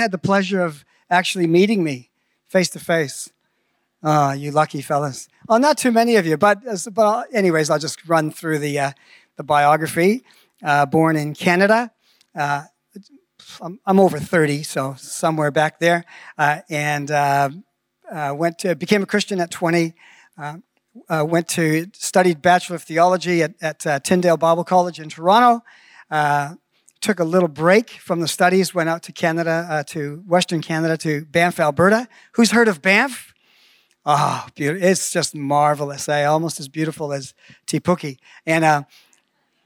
had the pleasure of actually meeting me face to face? Ah, you lucky fellas. Oh, not too many of you, but, but anyways, I'll just run through the, uh, the biography. Uh, born in Canada. Uh, I'm, I'm, over 30, so somewhere back there. Uh, and uh, uh, went to, became a Christian at 20. went to, studied Bachelor of Theology at, at Tyndale Bible College in Toronto took a little break from the studies, went out to Canada, uh, to Western Canada, to Banff, Alberta. Who's heard of Banff? Oh, beautiful. It's just marvelous, eh? almost as beautiful as Te Puke. And, uh,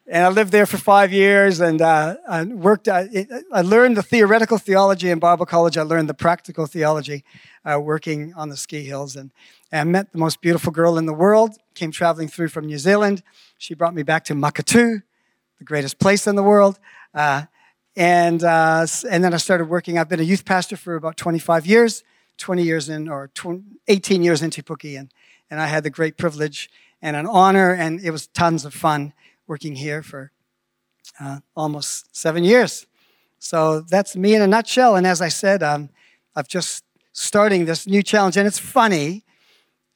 and I lived there for five years and uh, I worked. Uh, I learned the theoretical theology in Bible college. I learned the practical theology uh, working on the ski hills. And, and met the most beautiful girl in the world, came traveling through from New Zealand. She brought me back to Maketu, the greatest place in the world. Uh, and, uh, and then I started working. I've been a youth pastor for about 25 years, 20 years in, or 20, 18 years in Te Puke. And, and I had the great privilege and an honor, and it was tons of fun working here for uh, almost seven years. So that's me in a nutshell. And as I said, um, I've just starting this new challenge, and it's funny.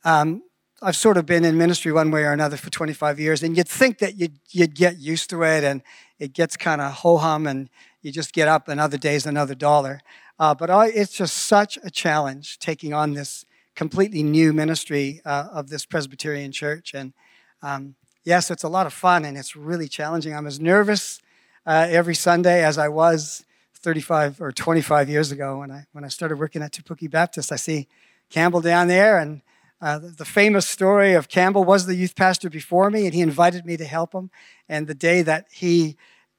Um, I've sort of been in ministry one way or another for 25 years, and you'd think that you'd, you'd get used to it and it gets kind of ho hum and you just get up and other days another dollar. Uh, but I, it's just such a challenge taking on this completely new ministry uh, of this Presbyterian church. And um, yes, it's a lot of fun and it's really challenging. I'm as nervous uh, every Sunday as I was 35 or 25 years ago when I, when I started working at Te Puke Baptist. I see Campbell down there and uh, the famous story of Campbell was the youth pastor before me, and he invited me to help him. And the day that he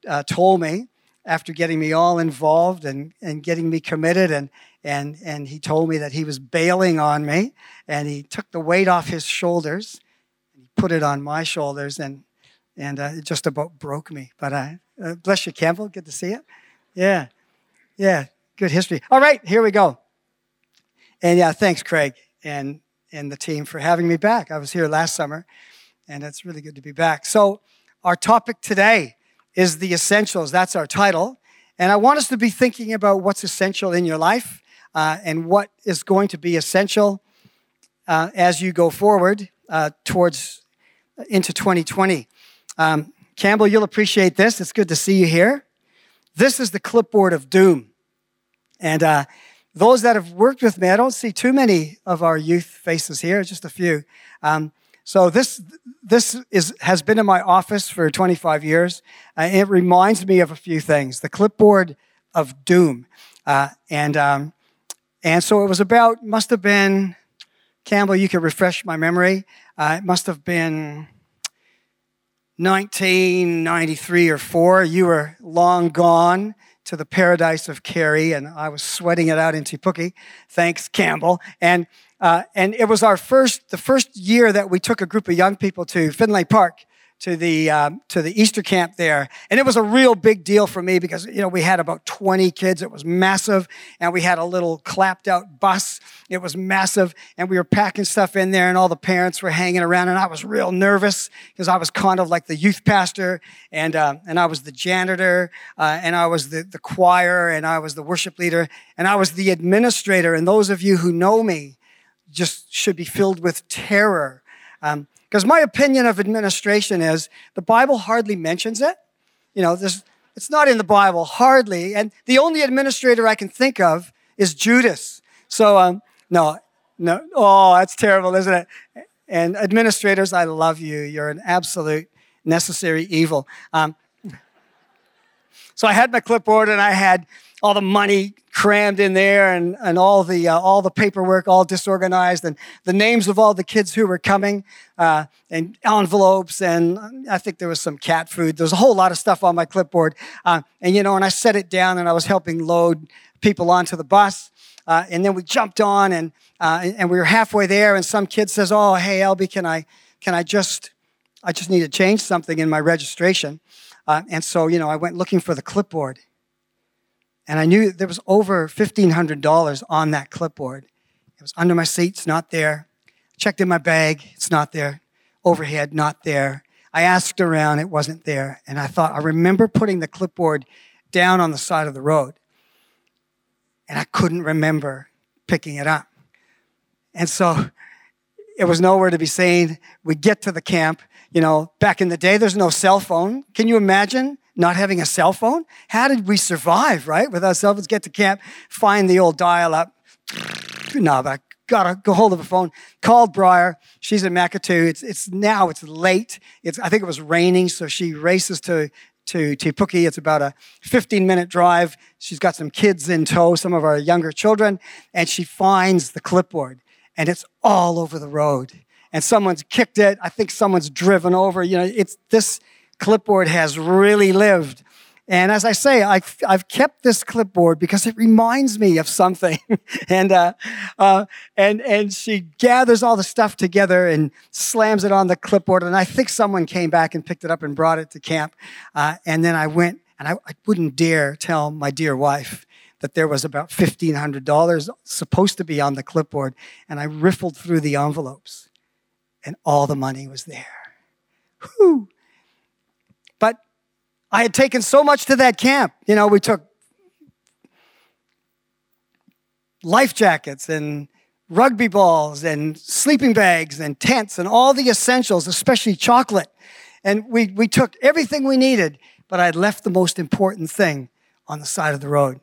uh, told me, after getting me all involved and, and getting me committed, and, and, and he told me that he was bailing on me, and he took the weight off his shoulders, and he put it on my shoulders, and, and uh, it just about broke me. But I, uh, bless you, Campbell. Good to see you. Yeah, yeah, good history. All right, here we go. And yeah, thanks, Craig. And and the team for having me back. I was here last summer, and it's really good to be back. So, our topic today is the essentials. That's our title. And I want us to be thinking about what's essential in your life uh, and what is going to be essential uh, as you go forward uh, towards uh, into 2020. Um, Campbell, you'll appreciate this. It's good to see you here. This is the clipboard of doom. And uh, those that have worked with me, I don't see too many of our youth faces here, just a few. Um, so this this is has been in my office for 25 years. Uh, it reminds me of a few things. The clipboard of doom, uh, and um, and so it was about must have been Campbell. You can refresh my memory. Uh, it must have been 1993 or four. You were long gone to the paradise of Kerry, and I was sweating it out in Te Puke. Thanks, Campbell. And uh, and it was our first, the first year that we took a group of young people to Finlay Park to the um, to the Easter camp there, and it was a real big deal for me because you know we had about 20 kids. It was massive, and we had a little clapped out bus. It was massive, and we were packing stuff in there, and all the parents were hanging around, and I was real nervous because I was kind of like the youth pastor, and uh, and I was the janitor, uh, and I was the the choir, and I was the worship leader, and I was the administrator. And those of you who know me just should be filled with terror. Um, because my opinion of administration is the Bible hardly mentions it. You know, there's, it's not in the Bible, hardly. And the only administrator I can think of is Judas. So, um, no, no, oh, that's terrible, isn't it? And administrators, I love you. You're an absolute necessary evil. Um, so I had my clipboard and I had all the money crammed in there and, and all the uh, all the paperwork all disorganized and the names of all the kids who were coming uh, and envelopes and I think there was some cat food. There's a whole lot of stuff on my clipboard. Uh, and you know and I set it down and I was helping load people onto the bus uh, and then we jumped on and uh, and we were halfway there and some kid says oh hey Elby can I can I just I just need to change something in my registration. Uh, and so you know I went looking for the clipboard and I knew there was over $1,500 on that clipboard. It was under my seat, it's not there. Checked in my bag, it's not there. Overhead, not there. I asked around, it wasn't there. And I thought, I remember putting the clipboard down on the side of the road. and I couldn't remember picking it up. And so it was nowhere to be seen. We get to the camp. You know, back in the day, there's no cell phone. Can you imagine not having a cell phone? How did we survive, right? Without cell phones, get to camp, find the old dial up. No, I got a go hold of a phone. Called Briar. She's in Maketu. It's it's now it's late. It's I think it was raining, so she races to to Te Puke. It's about a 15 minute drive. She's got some kids in tow, some of our younger children, and she finds the clipboard and it's all over the road. And someone's kicked it. I think someone's driven over. You know, it's this clipboard has really lived. And as I say, I've, I've kept this clipboard because it reminds me of something. and, uh, uh, and, and she gathers all the stuff together and slams it on the clipboard. And I think someone came back and picked it up and brought it to camp. Uh, and then I went, and I, I wouldn't dare tell my dear wife that there was about $1,500 supposed to be on the clipboard. And I riffled through the envelopes, and all the money was there. Whew. I had taken so much to that camp. You know, we took life jackets and rugby balls and sleeping bags and tents and all the essentials, especially chocolate. And we, we took everything we needed, but I had left the most important thing on the side of the road.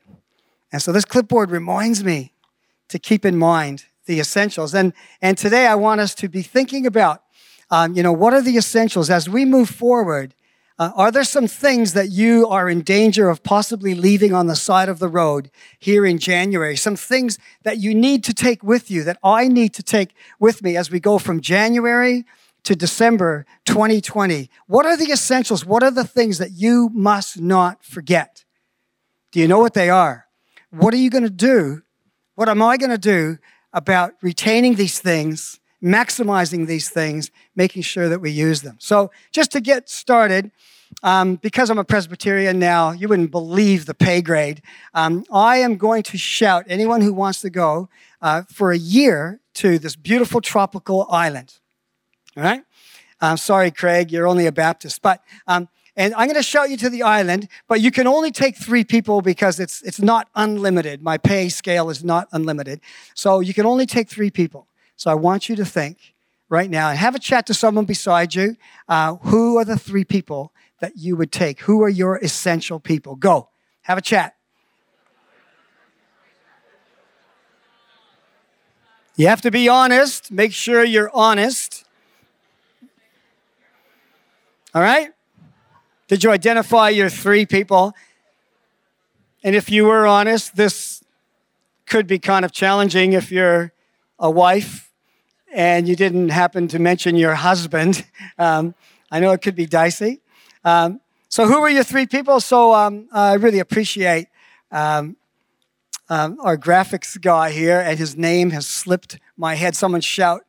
And so this clipboard reminds me to keep in mind the essentials. And, and today I want us to be thinking about, um, you know, what are the essentials as we move forward uh, are there some things that you are in danger of possibly leaving on the side of the road here in January? Some things that you need to take with you, that I need to take with me as we go from January to December 2020? What are the essentials? What are the things that you must not forget? Do you know what they are? What are you going to do? What am I going to do about retaining these things, maximizing these things, making sure that we use them? So, just to get started, um, because I'm a Presbyterian now, you wouldn't believe the pay grade. Um, I am going to shout anyone who wants to go uh, for a year to this beautiful tropical island. All right? I'm sorry, Craig, you're only a Baptist, but um, and I'm going to shout you to the island, but you can only take three people because it's it's not unlimited. My pay scale is not unlimited, so you can only take three people. So I want you to think right now and have a chat to someone beside you. Uh, who are the three people that you would take? Who are your essential people? Go, have a chat. You have to be honest. Make sure you're honest. All right? Did you identify your three people? And if you were honest, this could be kind of challenging if you're a wife and you didn't happen to mention your husband. Um, I know it could be dicey. Um, so, who were your three people? So, um, I really appreciate um, um, our graphics guy here, and his name has slipped my head. Someone shout,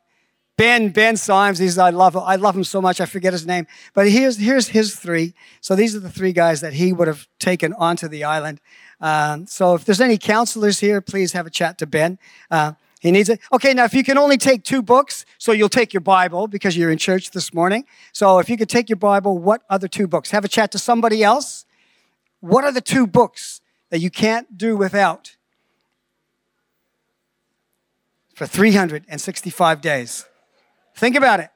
Ben, Ben Symes. He's, I love, I love him so much. I forget his name. But here's, here's his three. So these are the three guys that he would have taken onto the island. Um, so if there's any counselors here, please have a chat to Ben. Uh, he needs it. Okay, now if you can only take two books, so you'll take your Bible because you're in church this morning. So if you could take your Bible, what other two books? Have a chat to somebody else. What are the two books that you can't do without for 365 days? Think about it.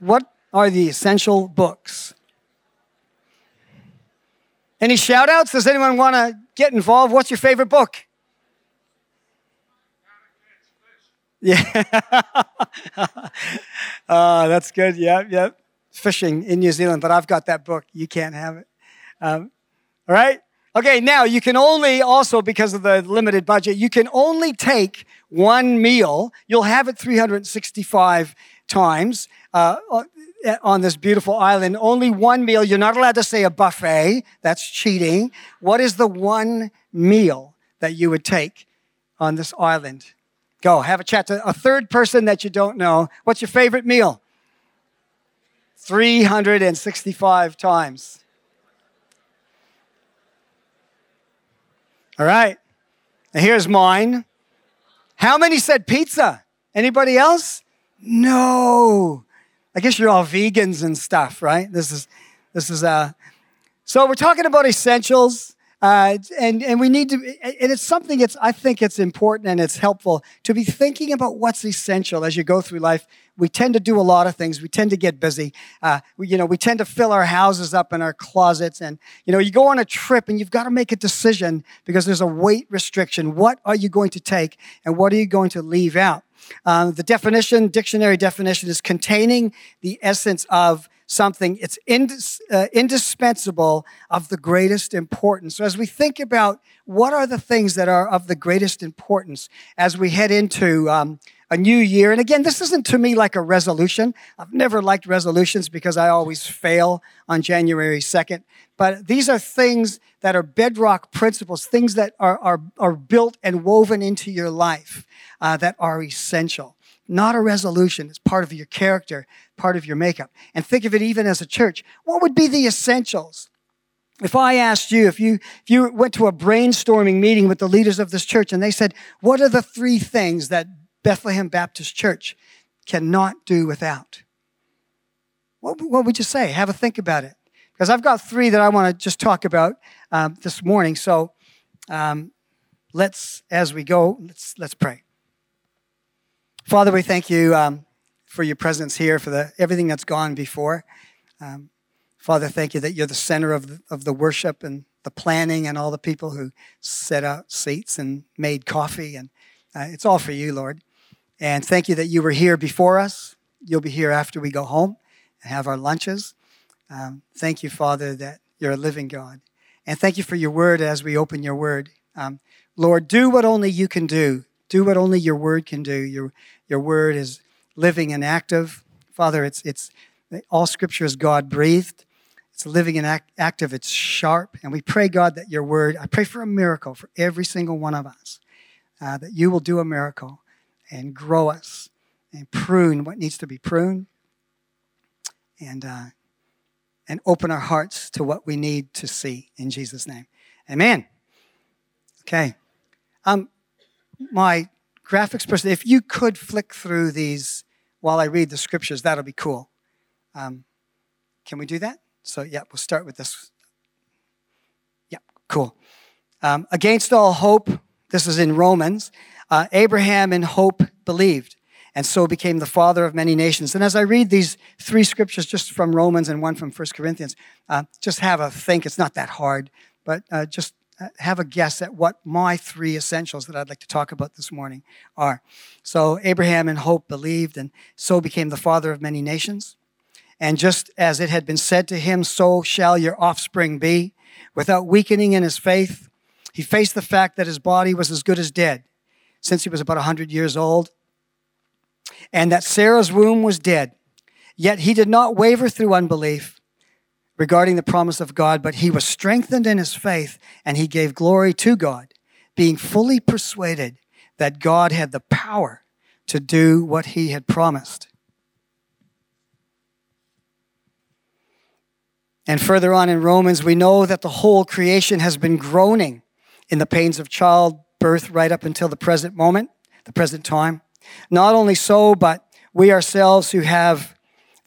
What are the essential books? Any shout outs? Does anyone want to get involved? What's your favorite book? Yeah. uh, that's good. Yep, yep. Fishing in New Zealand, but I've got that book. You can't have it. Um, all right? Okay, now you can only also, because of the limited budget, you can only take one meal. You'll have it 365 times uh, on this beautiful island. Only one meal. You're not allowed to say a buffet. That's cheating. What is the one meal that you would take on this island? Go, have a chat to a third person that you don't know. What's your favorite meal? 365 times. All right. Here's mine. How many said pizza? Anybody else? No. I guess you're all vegans and stuff, right? This is this is uh so we're talking about essentials. Uh, and, and we need to, and it's something it's, I think it's important and it's helpful to be thinking about what's essential as you go through life. We tend to do a lot of things. We tend to get busy. Uh, we, you know, we tend to fill our houses up in our closets. And, you know, you go on a trip and you've got to make a decision because there's a weight restriction. What are you going to take and what are you going to leave out? Um, the definition, dictionary definition, is containing the essence of something. It's indis- uh, indispensable of the greatest importance. So, as we think about what are the things that are of the greatest importance as we head into um, a new year, and again, this isn't to me like a resolution. I've never liked resolutions because I always fail on January 2nd. But these are things that are bedrock principles, things that are, are, are built and woven into your life uh, that are essential. Not a resolution. It's part of your character, part of your makeup. And think of it even as a church. What would be the essentials? If I asked you, if you, if you went to a brainstorming meeting with the leaders of this church and they said, what are the three things that Bethlehem Baptist Church cannot do without? What, what would you say? Have a think about it. Because I've got three that I want to just talk about um, this morning. So um, let's, as we go, let's, let's pray. Father, we thank you um, for your presence here, for the, everything that's gone before. Um, Father, thank you that you're the center of the, of the worship and the planning and all the people who set out seats and made coffee. And uh, it's all for you, Lord. And thank you that you were here before us. You'll be here after we go home and have our lunches. Um, thank you, Father, that you're a living God. And thank you for your word as we open your word. Um, Lord, do what only you can do. Do what only your word can do. Your, your word is living and active. Father, it's, it's all scripture is God breathed. It's living and act, active. It's sharp. And we pray, God, that your word, I pray for a miracle for every single one of us, uh, that you will do a miracle and grow us and prune what needs to be pruned and, uh, and open our hearts to what we need to see in Jesus' name. Amen. Okay. Um, my graphics person, if you could flick through these while I read the scriptures, that'll be cool. Um, can we do that? So, yeah, we'll start with this. Yeah, cool. Um, against all hope, this is in Romans, uh, Abraham in hope believed and so became the father of many nations. And as I read these three scriptures, just from Romans and one from First Corinthians, uh, just have a think. It's not that hard, but uh, just Uh, have a guess at what my three essentials that I'd like to talk about this morning are. So, Abraham in hope believed, and so became the father of many nations. And just as it had been said to him, so shall your offspring be. Without weakening in his faith, he faced the fact that his body was as good as dead since he was about 100 years old, and that Sarah's womb was dead. Yet he did not waver through unbelief regarding the promise of God, but he was strengthened in his faith and he gave glory to God, being fully persuaded that God had the power to do what he had promised. And further on in Romans, we know that the whole creation has been groaning in the pains of childbirth right up until the present moment, the present time. Not only so, but we ourselves who have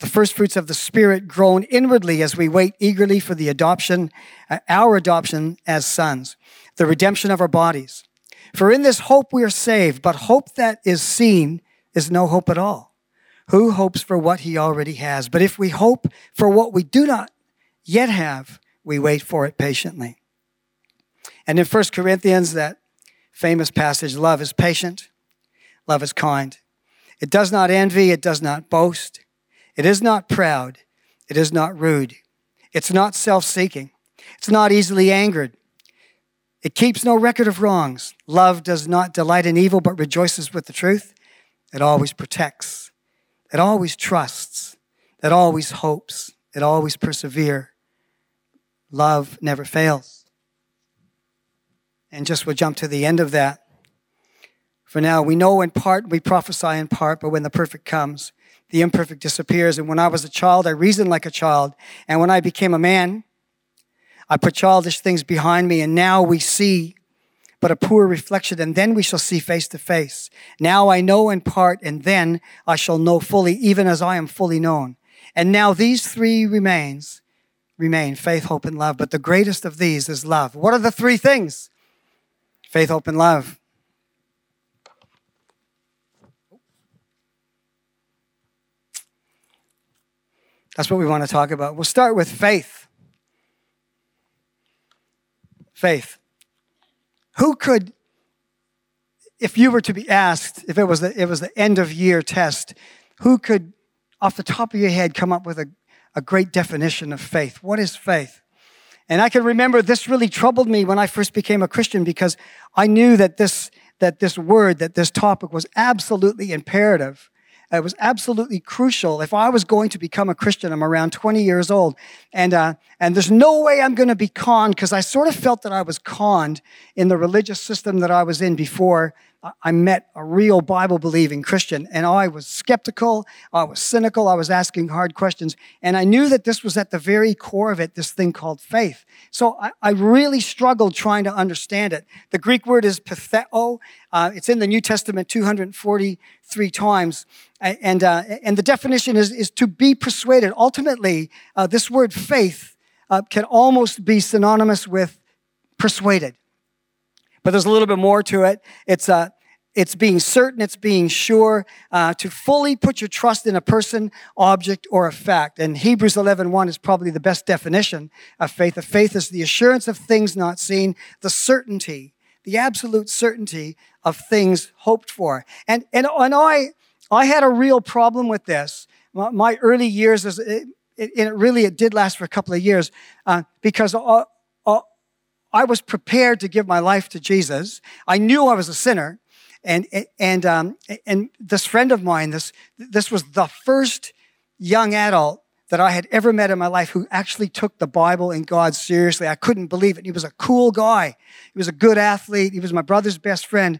the first fruits of the Spirit groan inwardly as we wait eagerly for the adoption, uh, our adoption as sons, the redemption of our bodies. For in this hope we are saved, but hope that is seen is no hope at all. Who hopes for what he already has? But if we hope for what we do not yet have, we wait for it patiently. And in 1 Corinthians, that famous passage, love is patient, love is kind. It does not envy, it does not boast. It is not proud. It is not rude. It's not self seeking. It's not easily angered. It keeps no record of wrongs. Love does not delight in evil, but rejoices with the truth. It always protects. It always trusts. It always hopes. It always perseveres. Love never fails. And just we'll jump to the end of that. For now, we know in part, we prophesy in part, but when the perfect comes, the imperfect disappears. And when I was a child, I reasoned like a child. And when I became a man, I put childish things behind me. And now we see but a poor reflection, and then we shall see face to face. Now I know in part, and then I shall know fully, even as I am fully known. And now these three remains remain faith, hope, and love. But the greatest of these is love. What are the three things? Faith, hope, and love. That's what we want to talk about. We'll start with faith. Faith. Who could, if you were to be asked, if it was the, it was the end of year test, who could, off the top of your head, come up with a, a great definition of faith? What is faith? And I can remember this really troubled me when I first became a Christian because I knew that this, that this word, that this topic was absolutely imperative it was absolutely crucial. If I was going to become a Christian, I'm around 20 years old, and uh, and there's no way I'm going to be conned because I sort of felt that I was conned in the religious system that I was in before I met a real Bible believing Christian, and I was skeptical, I was cynical, I was asking hard questions, and I knew that this was at the very core of it, this thing called faith. So I, I really struggled trying to understand it. The Greek word is patheo, uh, it's in the New Testament 243 times, and, uh, and the definition is, is to be persuaded. Ultimately, uh, this word faith uh, can almost be synonymous with persuaded. But there's a little bit more to it. It's, uh, it's being certain, it's being sure, uh, to fully put your trust in a person, object, or a fact. And Hebrews 11.1 is probably the best definition of faith. The faith is the assurance of things not seen, the certainty, the absolute certainty of things hoped for. And, and, and I, I had a real problem with this. My, my early years, it, it, it, really, it did last for a couple of years uh, because uh, I was prepared to give my life to Jesus. I knew I was a sinner. And, and, um, and this friend of mine, this, this was the first young adult that I had ever met in my life who actually took the Bible and God seriously. I couldn't believe it. He was a cool guy. He was a good athlete. He was my brother's best friend.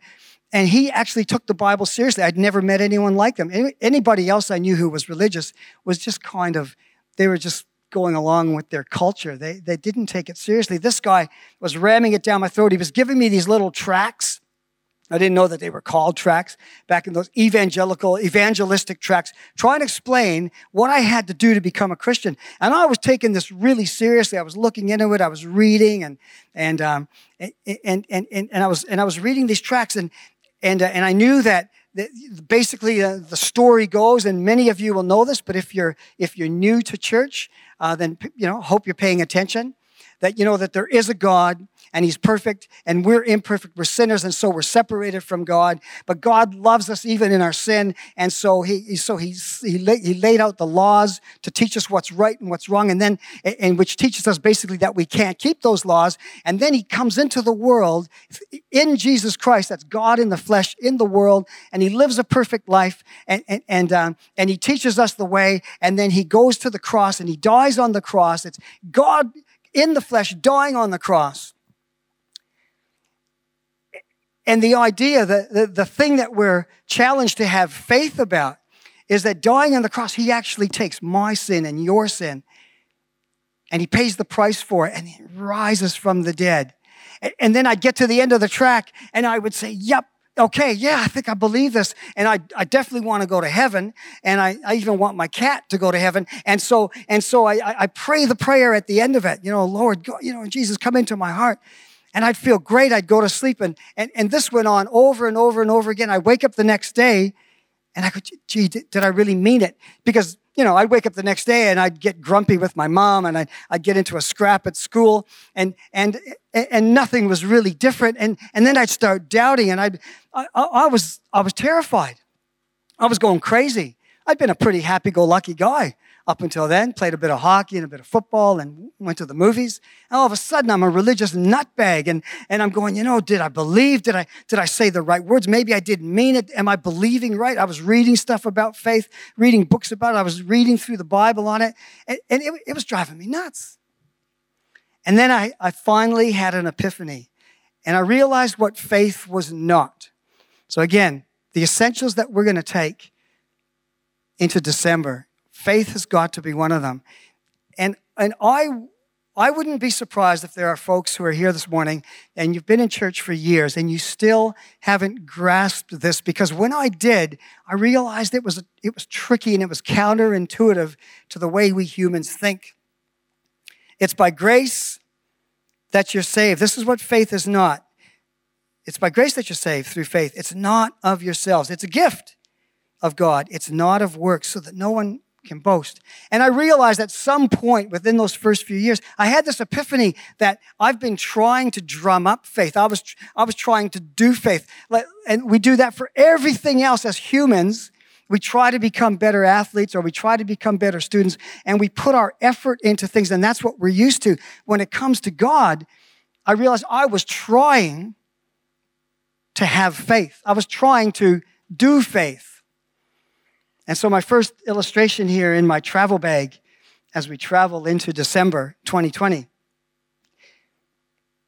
And he actually took the Bible seriously. I'd never met anyone like him. Anybody else I knew who was religious was just kind of, they were just going along with their culture. They, they didn't take it seriously. This guy was ramming it down my throat. He was giving me these little tracks. I didn't know that they were called tracks back in those evangelical, evangelistic tracks, trying to explain what I had to do to become a Christian. And I was taking this really seriously. I was looking into it. I was reading and, and, um, and, and, and, and I was, and I was reading these tracks and, and, uh, and I knew that basically uh, the story goes and many of you will know this but if you're if you're new to church uh, then you know hope you're paying attention that you know that there is a god and he's perfect and we're imperfect we're sinners and so we're separated from god. But god loves us even in our sin and so he so he he, he laid out the laws to teach us what's right and what's wrong and then and which teaches us basically that we can't keep those laws. And then he comes into the world in jesus christ that's god in the flesh in the world and he lives a perfect life and and and, um, and he teaches us the way and then he goes to the cross and he dies on the cross. It's god in the flesh dying on the cross and the idea that the, the thing that we're challenged to have faith about is that dying on the cross, he actually takes my sin and your sin and he pays the price for it and he rises from the dead. And then I'd get to the end of the track and I would say, Yep, okay, yeah, I think I believe this. And I, I definitely want to go to heaven. And I, I even want my cat to go to heaven. And so, and so I, I pray the prayer at the end of it, you know, Lord, God, you know, Jesus, come into my heart and I'd feel great. I'd go to sleep. And, and, and this went on over and over and over again. I'd wake up the next day and I go, gee, did, did I really mean it? Because, you know, I'd wake up the next day and I'd get grumpy with my mom and I'd, I'd get into a scrap at school and, and, and nothing was really different. And, and then I'd start doubting and I'd, I, I was, I was terrified. I was going crazy. I'd been a pretty happy-go-lucky guy up until then, played a bit of hockey and a bit of football and went to the movies. And all of a sudden, I'm a religious nutbag. And, and I'm going, you know, did I believe? Did I, did I say the right words? Maybe I didn't mean it. Am I believing right? I was reading stuff about faith, reading books about it. I was reading through the Bible on it. And, and it, it was driving me nuts. And then I, I finally had an epiphany. And I realized what faith was not. So again, the essentials that we're going to take into December Faith has got to be one of them. And, and I, I wouldn't be surprised if there are folks who are here this morning and you've been in church for years and you still haven't grasped this because when I did, I realized it was, it was tricky and it was counterintuitive to the way we humans think. It's by grace that you're saved. This is what faith is not. It's by grace that you're saved through faith. It's not of yourselves. It's a gift of God. It's not of works so that no one can boast. And I realized at some point within those first few years, I had this epiphany that I've been trying to drum up faith. I was, I was trying to do faith. And we do that for everything else as humans. We try to become better athletes or we try to become better students and we put our effort into things. And that's what we're used to. When it comes to God, I realized I was trying to have faith. I was trying to do faith. And so, my first illustration here in my travel bag as we travel into December 2020,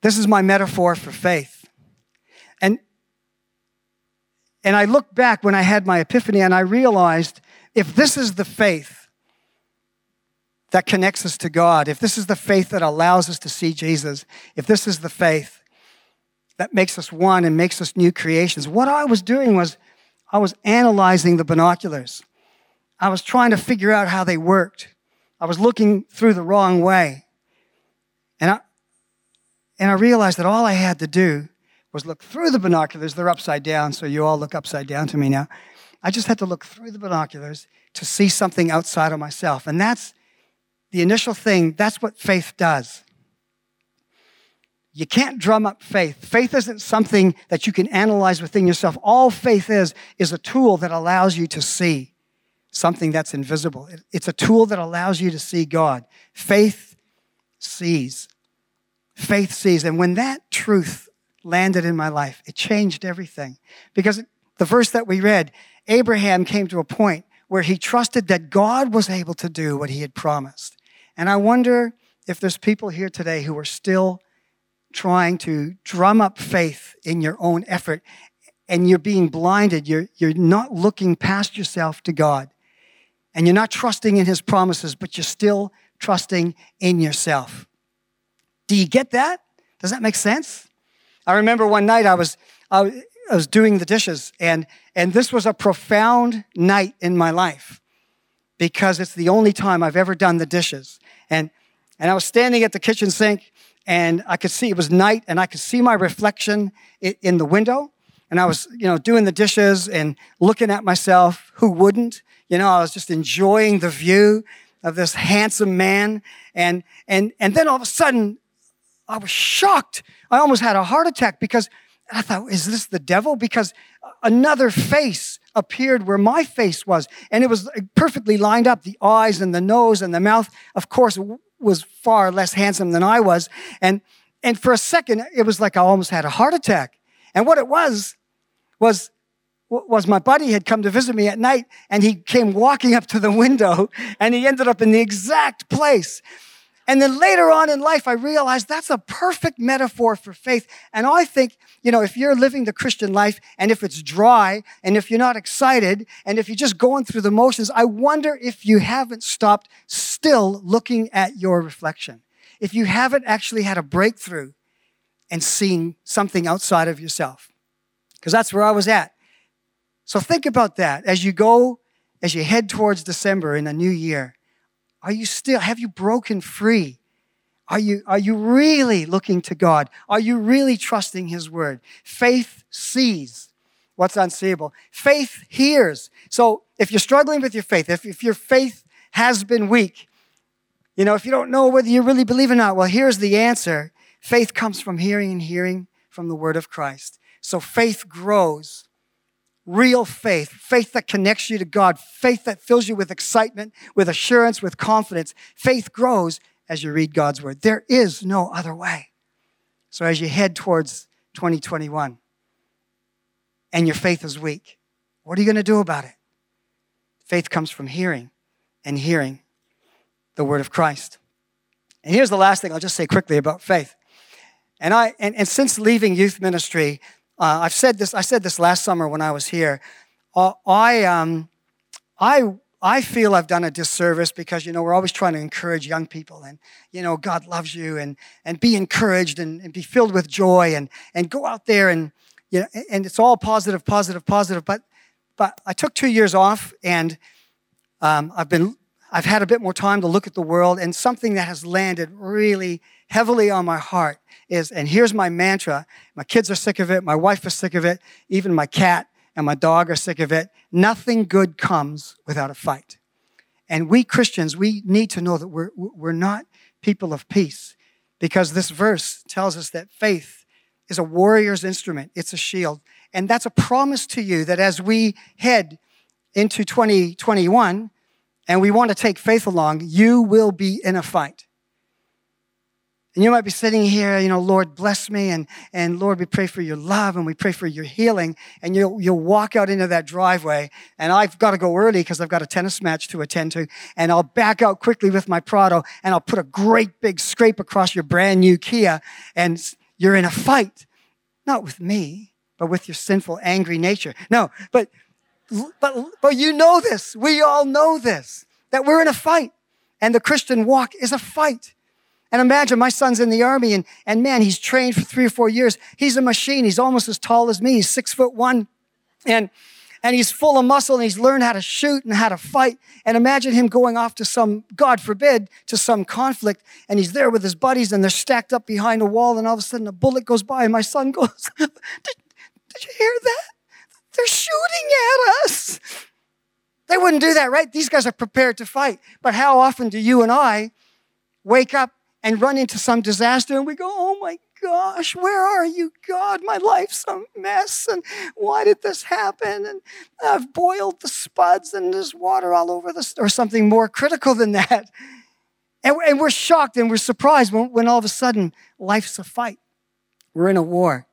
this is my metaphor for faith. And, and I look back when I had my epiphany and I realized if this is the faith that connects us to God, if this is the faith that allows us to see Jesus, if this is the faith that makes us one and makes us new creations, what I was doing was I was analyzing the binoculars. I was trying to figure out how they worked. I was looking through the wrong way. And I, and I realized that all I had to do was look through the binoculars. They're upside down, so you all look upside down to me now. I just had to look through the binoculars to see something outside of myself. And that's the initial thing, that's what faith does. You can't drum up faith. Faith isn't something that you can analyze within yourself. All faith is, is a tool that allows you to see something that's invisible. It's a tool that allows you to see God. Faith sees. Faith sees. And when that truth landed in my life, it changed everything. Because the verse that we read, Abraham came to a point where he trusted that God was able to do what he had promised. And I wonder if there's people here today who are still trying to drum up faith in your own effort and you're being blinded. You're, you're not looking past yourself to God. And you're not trusting in his promises, but you're still trusting in yourself. Do you get that? Does that make sense? I remember one night I was, I was doing the dishes, and, and this was a profound night in my life because it's the only time I've ever done the dishes. And, and I was standing at the kitchen sink and I could see it was night and I could see my reflection in the window. And I was, you know, doing the dishes and looking at myself. Who wouldn't? You know, I was just enjoying the view of this handsome man. And, and, and then all of a sudden, I was shocked. I almost had a heart attack because I thought, is this the devil? Because another face appeared where my face was. And it was uh, perfectly lined up the eyes and the nose and the mouth. Of course, was far less handsome than I was. And, and for a second, it was like I almost had a heart attack. And what it was, was, was my buddy had come to visit me at night and he came walking up to the window and he ended up in the exact place. And then later on in life, I realized that's a perfect metaphor for faith. And I think, you know, if you're living the Christian life and if it's dry and if you're not excited and if you're just going through the motions, I wonder if you haven't stopped still looking at your reflection. If you haven't actually had a breakthrough and seen something outside of yourself. Because that's where I was at. So think about that as you go, as you head towards December in a new year. Are you still, have you broken free? Are you, are you really looking to God? Are you really trusting His word? Faith sees what's unseeable. Faith hears. So if you're struggling with your faith, if, if your faith has been weak, you know, if you don't know whether you really believe or not, well, here's the answer. Faith comes from hearing and hearing from the word of Christ. So faith grows real faith, faith that connects you to God, faith that fills you with excitement, with assurance, with confidence. Faith grows as you read God's word. There is no other way. So as you head towards 2021 and your faith is weak, what are you going to do about it? Faith comes from hearing and hearing the word of Christ. And here's the last thing I'll just say quickly about faith. And I and, and since leaving youth ministry, uh, I've said this. I said this last summer when I was here. Uh, I um, I I feel I've done a disservice because you know we're always trying to encourage young people and you know God loves you and and be encouraged and, and be filled with joy and and go out there and you know and it's all positive, positive, positive. But but I took two years off and um, I've been I've had a bit more time to look at the world, and something that has landed really heavily on my heart is, and here's my mantra my kids are sick of it, my wife is sick of it, even my cat and my dog are sick of it. Nothing good comes without a fight. And we Christians, we need to know that we're, we're not people of peace because this verse tells us that faith is a warrior's instrument, it's a shield. And that's a promise to you that as we head into 2021 and we want to take faith along, you will be in a fight. And you might be sitting here, you know, Lord, bless me. And, and Lord, we pray for your love and we pray for your healing. And you'll, you'll walk out into that driveway. And I've got to go early because I've got a tennis match to attend to. And I'll back out quickly with my Prado and I'll put a great big scrape across your brand new Kia. And you're in a fight, not with me, but with your sinful, angry nature. No, but, but, but you know this. We all know this, that we're in a fight. And the Christian walk is a fight. And imagine my son's in the army and, and man, he's trained for three or four years. He's a machine. He's almost as tall as me. He's six foot one. And, and he's full of muscle and he's learned how to shoot and how to fight. And imagine him going off to some, God forbid, to some conflict. And he's there with his buddies and they're stacked up behind a wall. And all of a sudden a bullet goes by and my son goes, did, did you hear that? They're shooting at us. They wouldn't do that, right? These guys are prepared to fight. But how often do you and I wake up and run into some disaster and we go, oh my gosh, where are you, God? My life's a mess. And why did this happen? And I've boiled the spuds and there's water all over the, or something more critical than that. And, and we're shocked and we're surprised when, when all of a sudden life's a fight. We're in a war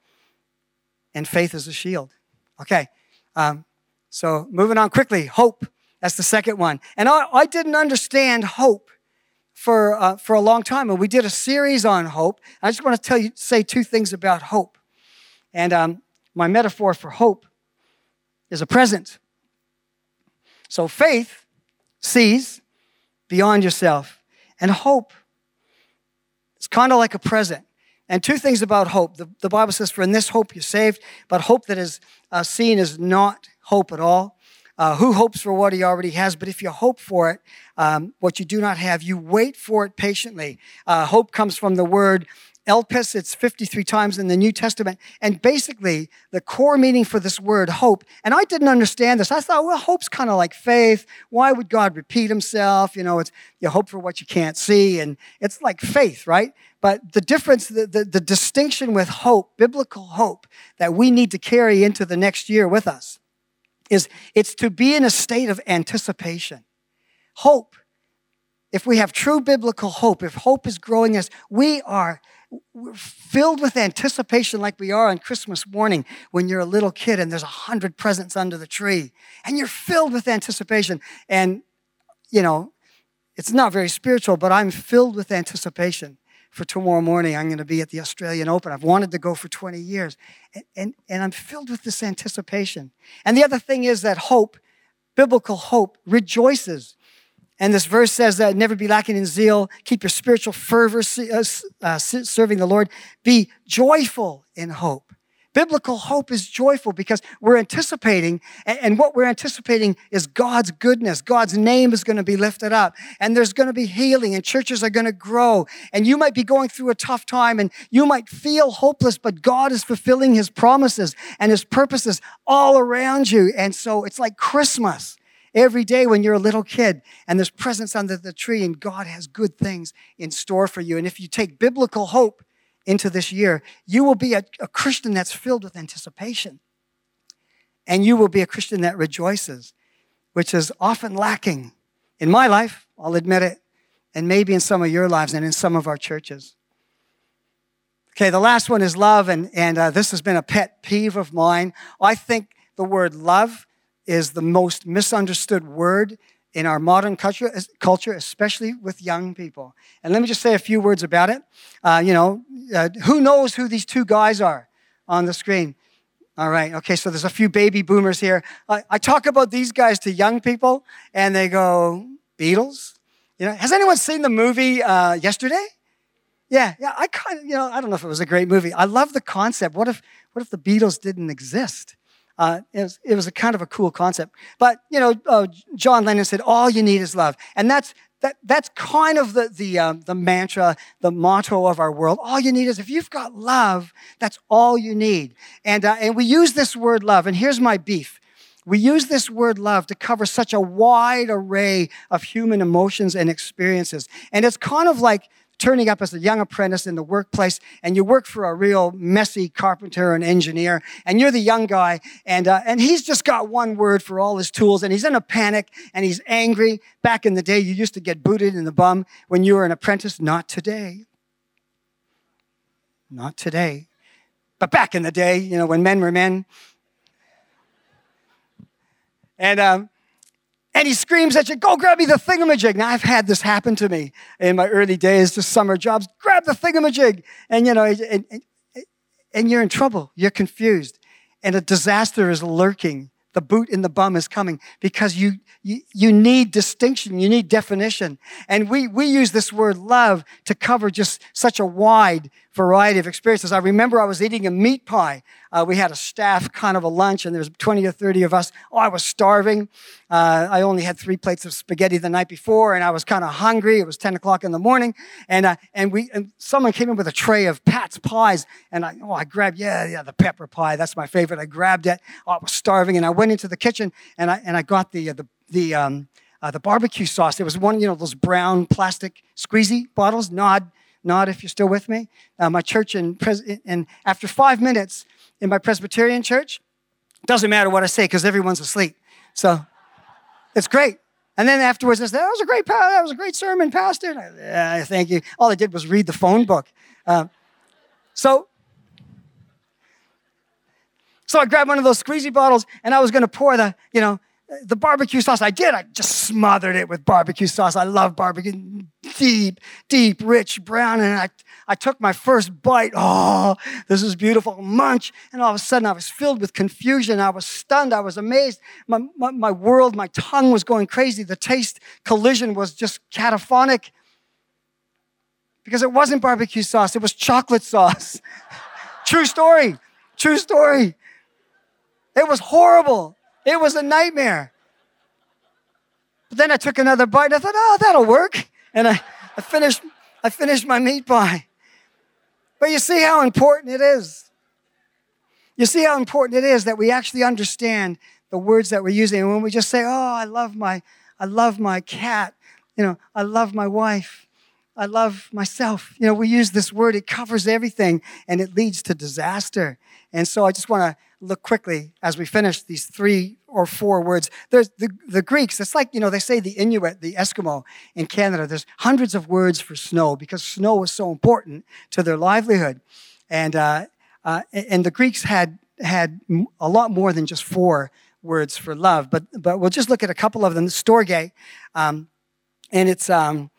and faith is a shield. Okay. Um, so moving on quickly, hope. That's the second one. And I, I didn't understand hope for, uh, for a long time, and we did a series on hope. I just want to tell you, say two things about hope. And um, my metaphor for hope is a present. So faith sees beyond yourself, and hope is kind of like a present. And two things about hope. The, the, Bible says, For in this hope you're saved, but hope that is uh, seen is not hope at all. Uh, who hopes for what he already has? But if you hope for it, um, what you do not have, you wait for it patiently. Uh, hope comes from the word elpis. It's 53 times in the New Testament. And basically, the core meaning for this word, hope, and I didn't understand this. I thought, well, hope's kind of like faith. Why would God repeat himself? You know, it's you hope for what you can't see, and it's like faith, right? But the difference, the, the, the distinction with hope, biblical hope, that we need to carry into the next year with us is it's to be in a state of anticipation. Hope. If we have true biblical hope, if hope is growing us, we are filled with anticipation like we are on Christmas morning when you're a little kid and there's a hundred presents under the tree and you're filled with anticipation. And, you know, it's not very spiritual, but I'm filled with anticipation for tomorrow morning. I'm going to be at the Australian Open. I've wanted to go for 20 years. And, and, and I'm filled with this anticipation. And the other thing is that hope, biblical hope, rejoices. And this verse says that never be lacking in zeal, keep your spiritual fervor uh, uh, serving the Lord, be joyful in hope. Biblical hope is joyful because we're anticipating, and what we're anticipating is God's goodness. God's name is going to be lifted up, and there's going to be healing, and churches are going to grow. And you might be going through a tough time, and you might feel hopeless, but God is fulfilling His promises and His purposes all around you. And so it's like Christmas every day when you're a little kid and there's presents under the tree and God has good things in store for you. And if you take biblical hope into this year, you will be a, a Christian that's filled with anticipation. And you will be a Christian that rejoices, which is often lacking in my life, I'll admit it, and maybe in some of your lives and in some of our churches. Okay, the last one is love, and, and uh, this has been a pet peeve of mine. I think the word love is the most misunderstood word in our modern culture, culture, especially with young people. And let me just say a few words about it. Uh, you know, uh, who knows who these two guys are on the screen? All right, okay, so there's a few baby boomers here. I, I talk about these guys to young people, and they go, Beatles? You know, has anyone seen the movie uh, yesterday? Yeah, yeah, I kind of, you know, I don't know if it was a great movie. I love the concept. What if, what if the Beatles didn't exist? Uh, it, was, it was a kind of a cool concept. But, you know, uh, John Lennon said, all you need is love. And that's, that, that's kind of the, the, um, the mantra, the motto of our world. All you need is if you've got love, that's all you need. And, uh, and we use this word love. And here's my beef. We use this word love to cover such a wide array of human emotions and experiences. And it's kind of like turning up as a young apprentice in the workplace and you work for a real messy carpenter and engineer and you're the young guy and, uh, and he's just got one word for all his tools and he's in a panic and he's angry. Back in the day, you used to get booted in the bum when you were an apprentice. Not today. Not today. But back in the day, you know, when men were men. And, um, and he screams at you, go grab me the thingamajig. Now, I've had this happen to me in my early days, the summer jobs. Grab the thingamajig. And, you know, and, and, and you're in trouble. You're confused. And a disaster is lurking. The boot in the bum is coming because you, you, you need distinction. You need definition. And we, we use this word love to cover just such a wide variety of experiences. I remember I was eating a meat pie. Uh, we had a staff kind of a lunch, and there was 20 or 30 of us. Oh, I was starving. Uh, I only had three plates of spaghetti the night before, and I was kind of hungry. It was 10 o'clock in the morning, and uh, and we and someone came in with a tray of Pat's pies, and I oh I grabbed yeah yeah the pepper pie that's my favorite. I grabbed it. Oh, I was starving, and I went into the kitchen and I and I got the uh, the the um, uh, the barbecue sauce. It was one, you know, those brown plastic squeezy bottles. Nod nod if you're still with me. Uh, my church, in, pres- and after five minutes in my Presbyterian church, doesn't matter what I say because everyone's asleep. So it's great. And then afterwards, I said, that was a great, that was a great sermon, Pastor. I, yeah, thank you. All I did was read the phone book. Uh, so, so I grabbed one of those squeezy bottles and I was going to pour the, you know, the barbecue sauce I did, I just smothered it with barbecue sauce. I love barbecue, deep, deep, rich brown. And I, I took my first bite. Oh, this is beautiful. Munch. And all of a sudden, I was filled with confusion. I was stunned. I was amazed. My, my, my world, my tongue was going crazy. The taste collision was just cataphonic because it wasn't barbecue sauce, it was chocolate sauce. True story. True story. It was horrible. It was a nightmare. But then I took another bite and I thought, oh, that'll work. And I, I, finished, I finished my meat pie. But you see how important it is. You see how important it is that we actually understand the words that we're using. And when we just say, oh, I love my, I love my cat, you know, I love my wife, I love myself. You know, we use this word, it covers everything and it leads to disaster. And so I just want to look quickly as we finish these three or four words. There's the, the Greeks, it's like, you know, they say the Inuit, the Eskimo in Canada, there's hundreds of words for snow because snow was so important to their livelihood. And, uh, uh, and the Greeks had, had a lot more than just four words for love, but, but we'll just look at a couple of them. Storge, um, and it's, um,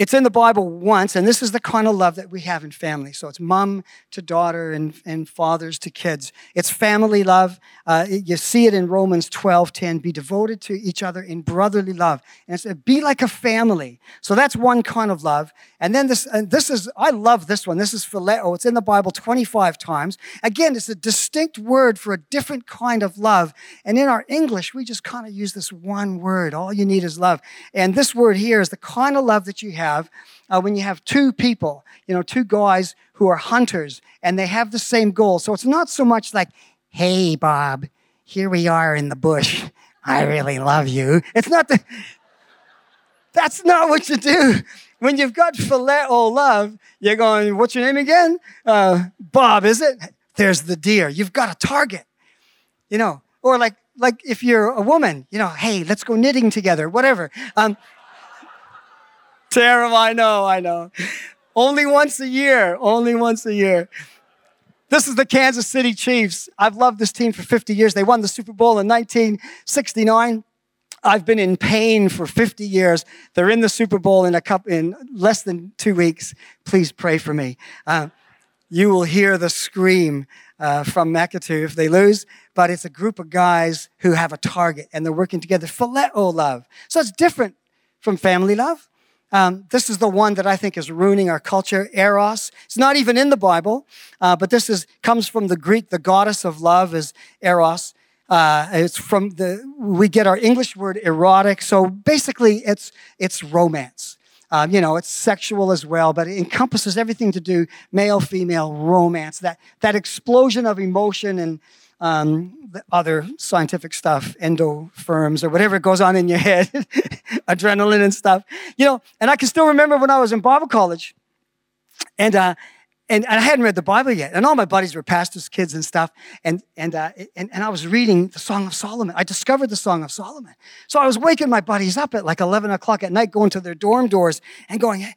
it's in the Bible once, and this is the kind of love that we have in family. So it's mom to daughter and, and fathers to kids. It's family love. Uh, you see it in Romans 12 10. Be devoted to each other in brotherly love. And it's be like a family. So that's one kind of love. And then this, and this is, I love this one. This is phileo. It's in the Bible 25 times. Again, it's a distinct word for a different kind of love. And in our English, we just kind of use this one word. All you need is love. And this word here is the kind of love that you have have uh, when you have two people, you know, two guys who are hunters and they have the same goal. So it's not so much like, hey, Bob, here we are in the bush. I really love you. It's not the, that's not what you do. When you've got filet phileo love, you're going, what's your name again? Uh, Bob, is it? There's the deer. You've got a target, you know, or like, like if you're a woman, you know, hey, let's go knitting together, whatever. Um, Terrible, I know, I know. Only once a year, only once a year. This is the Kansas City Chiefs. I've loved this team for 50 years. They won the Super Bowl in 1969. I've been in pain for 50 years. They're in the Super Bowl in a cup in less than two weeks. Please pray for me. Uh, you will hear the scream uh, from Maketu if they lose, but it's a group of guys who have a target and they're working together. Phileo love. So it's different from family love. Um, this is the one that I think is ruining our culture, Eros. It's not even in the Bible, uh, but this is comes from the Greek. The goddess of love is Eros. Uh, it's from the we get our English word erotic. So basically, it's it's romance. Um, you know, it's sexual as well, but it encompasses everything to do male, female romance. That that explosion of emotion and um, the other scientific stuff, endorphins or whatever goes on in your head, adrenaline and stuff. You know, and I can still remember when I was in Bible college, and uh, and, and I hadn't read the Bible yet, and all my buddies were pastors' kids and stuff, and and, uh, and and I was reading the Song of Solomon. I discovered the Song of Solomon, so I was waking my buddies up at like eleven o'clock at night, going to their dorm doors and going, "Hey,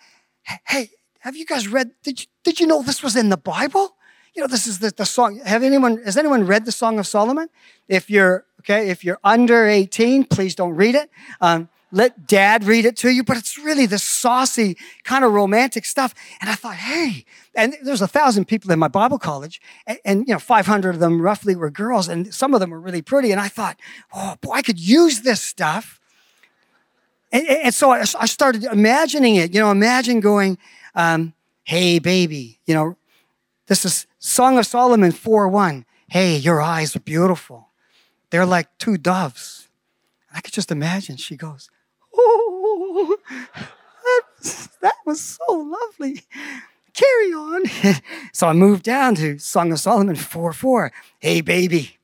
hey have you guys read? Did you did you know this was in the Bible? You know, this is the, the song. Have anyone has anyone read the Song of Solomon? If you're okay, if you're under eighteen, please don't read it. Um, let dad read it to you, but it's really the saucy kind of romantic stuff. And I thought, hey, and there's a thousand people in my Bible college, and, and, you know, 500 of them roughly were girls, and some of them were really pretty. And I thought, oh boy, I could use this stuff. And, and so I, I, started imagining it. You know, imagine going, um, hey baby, you know, this is Song of Solomon 4:1. Hey, your eyes are beautiful. They're like two doves. I could just imagine. She goes, Oh, that was, that was so lovely. Carry on. so I moved down to Song of Solomon 4 4. Hey, baby,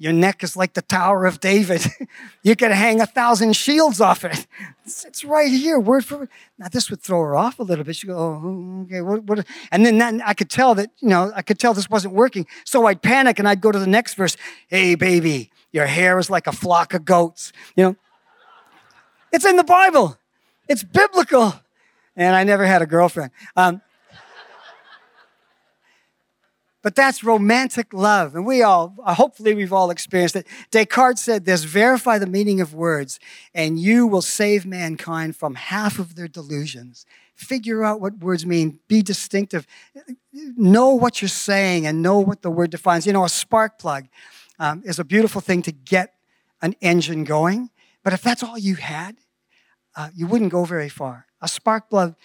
your neck is like the Tower of David. you could hang a thousand shields off it. It's, it's, right here, word for word. Now, this would throw her off a little bit. She'd go, oh, okay, what, what? And then that, I could tell that, you know, I could tell this wasn't working. So I'd panic and I'd go to the next verse. Hey, baby, your hair is like a flock of goats. You know, it's in the Bible. It's biblical. And I never had a girlfriend. Um, but that's romantic love. And we all, uh, hopefully, we've all experienced it. Descartes said this verify the meaning of words, and you will save mankind from half of their delusions. Figure out what words mean, be distinctive, know what you're saying, and know what the word defines. You know, a spark plug um, is a beautiful thing to get an engine going. But if that's all you had, uh, you wouldn't go very far. A spark plug,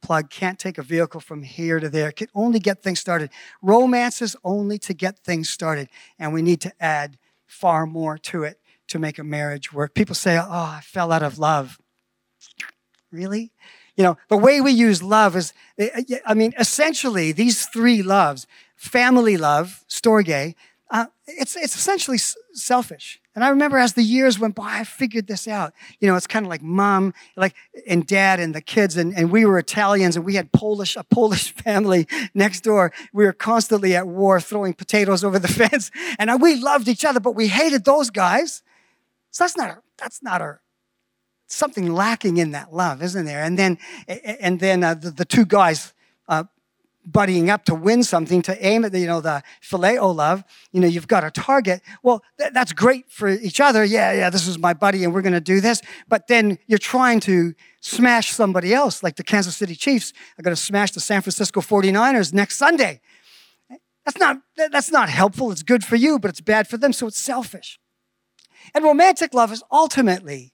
plug can't take a vehicle from here to there. Can only get things started. Romance is only to get things started, and we need to add far more to it to make a marriage work. People say, "Oh, I fell out of love." Really? You know, the way we use love is, eh, eh, I mean, essentially, these three loves family love, storge, uh, it's, it's essentially selfish. And I remember as the years went by, I figured this out. You know, it's kind of like mom, like and dad and the kids, and, and we were Italians and we had Polish, a Polish family next door. We were constantly at war, throwing potatoes over the fence, and we loved each other, but we hated those guys. So that's not our, that's not our something lacking in that love, isn't there? And then and then uh, the, the two guys uh, buddying up to win something, to aim at the, you know, the phileo love, you know, you've got a target. Well, th- that's great for each other. Yeah, yeah, this is my buddy and we're going to do this. But then you're trying to smash somebody else, like the Kansas City Chiefs are going to smash the San Francisco 49ers next Sunday. That's not, that's not helpful. It's good for you, but it's bad for them. So it's selfish. And romantic love is ultimately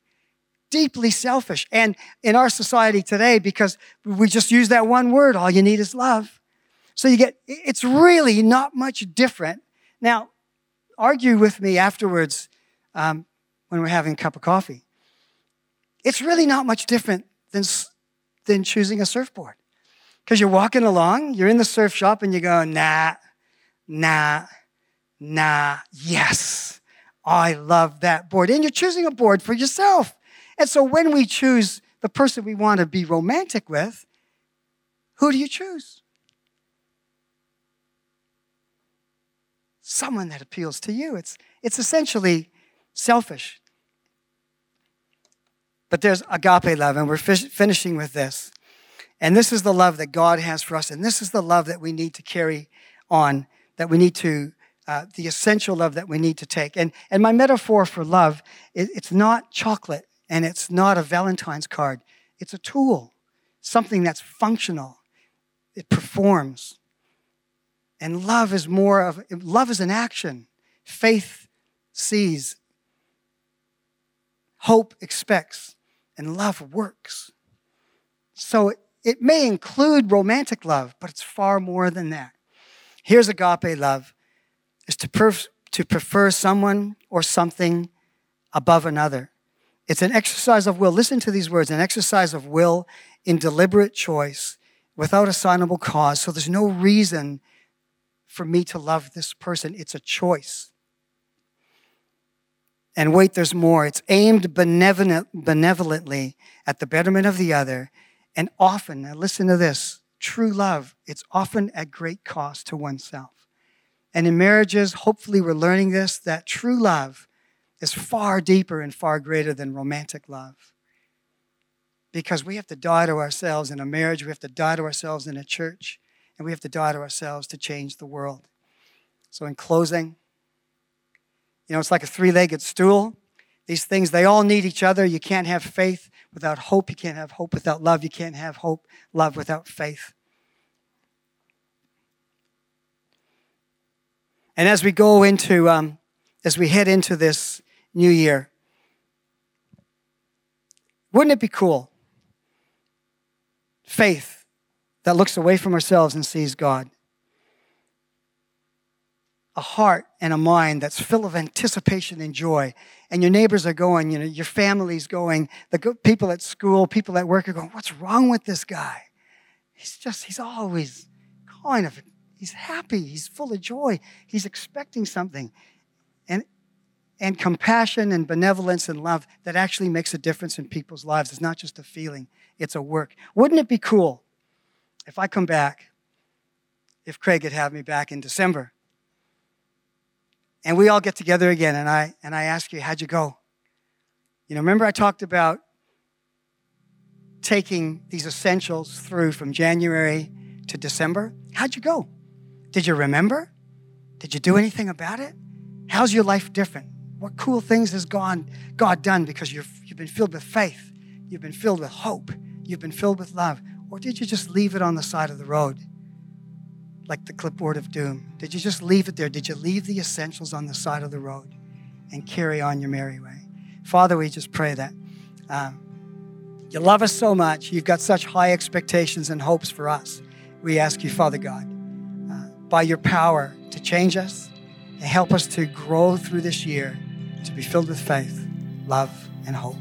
deeply selfish. And in our society today, because we just use that one word, all you need is love. So you get, it's really not much different. Now, argue with me afterwards um, when we're having a cup of coffee. It's really not much different than, than choosing a surfboard. Because you're walking along, you're in the surf shop, and you go, nah, nah, nah, yes, I love that board. And you're choosing a board for yourself. And so when we choose the person we want to be romantic with, who do you choose? Someone that appeals to you. It's, it's essentially selfish. But there's agape love, and we're finishing with this. And this is the love that God has for us, and this is the love that we need to carry on, that we need to, uh, the essential love that we need to take. And, and my metaphor for love, it, it's not chocolate and it's not a Valentine's card, it's a tool, something that's functional, it performs. And love is more of love is an action. Faith sees. Hope expects. And love works. So it, it may include romantic love, but it's far more than that. Here's agape love is to, perf- to prefer someone or something above another. It's an exercise of will. Listen to these words an exercise of will in deliberate choice without assignable cause. So there's no reason for me to love this person. It's a choice. And wait, there's more. It's aimed benevolent, benevolently at the betterment of the other. And often, now listen to this true love, it's often at great cost to oneself. And in marriages, hopefully, we're learning this that true love is far deeper and far greater than romantic love. Because we have to die to ourselves in a marriage, we have to die to ourselves in a church, and we have to die to ourselves to change the world. So, in closing, you know, it's like a three legged stool. These things, they all need each other. You can't have faith without hope. You can't have hope without love. You can't have hope, love without faith. And as we go into, um, as we head into this new year, wouldn't it be cool? Faith that looks away from ourselves and sees God a heart and a mind that's full of anticipation and joy. And your neighbors are going, you know, your family's going, the people at school, people at work are going, what's wrong with this guy? He's just, he's always kind of, he's happy, he's full of joy, he's expecting something. And, and compassion and benevolence and love that actually makes a difference in people's lives. It's not just a feeling, it's a work. Wouldn't it be cool if I come back, if Craig could have me back in December? and we all get together again and I and I ask you, how'd you go? You know, remember I talked about taking these essentials through from January to December? How'd you go? Did you remember? Did you do anything about it? How's your life different? What cool things has gone, God done because you've, you've been filled with faith? You've been filled with hope? You've been filled with love? Or did you just leave it on the side of the road? like the clipboard of doom? Did you just leave it there? Did you leave the essentials on the side of the road and carry on your merry way? Father, we just pray that um, you love us so much. You've got such high expectations and hopes for us. We ask you, Father God, uh, by your power to change us and help us to grow through this year to be filled with faith, love, and hope.